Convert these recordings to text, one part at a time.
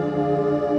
Música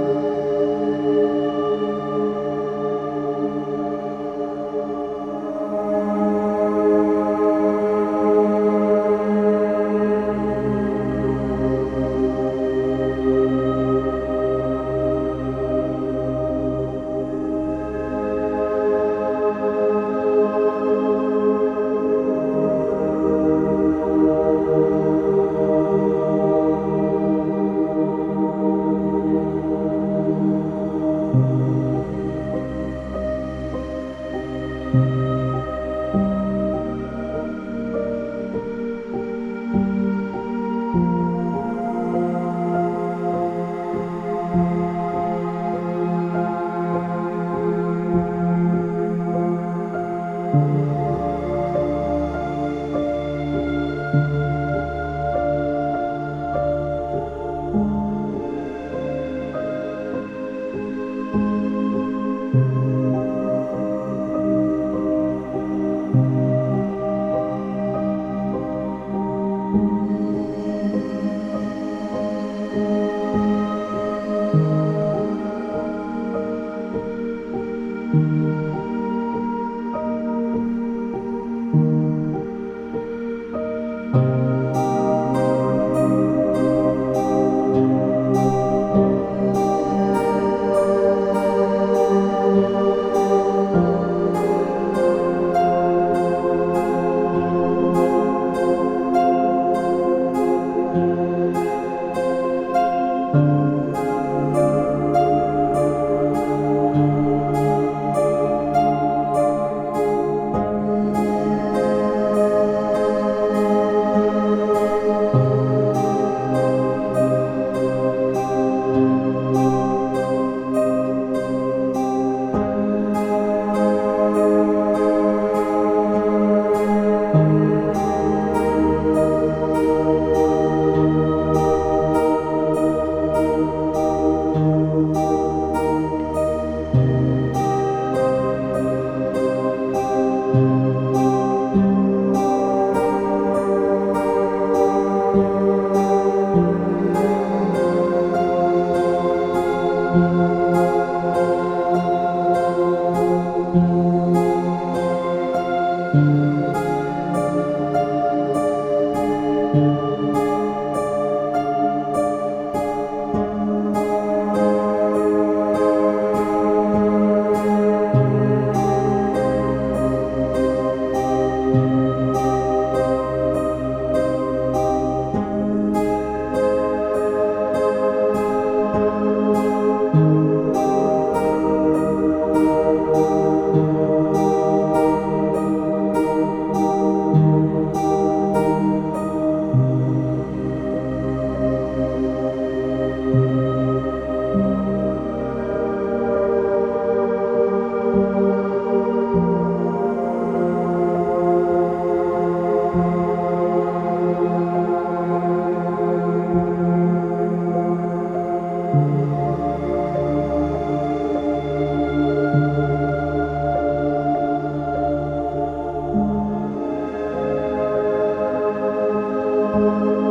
Música Thank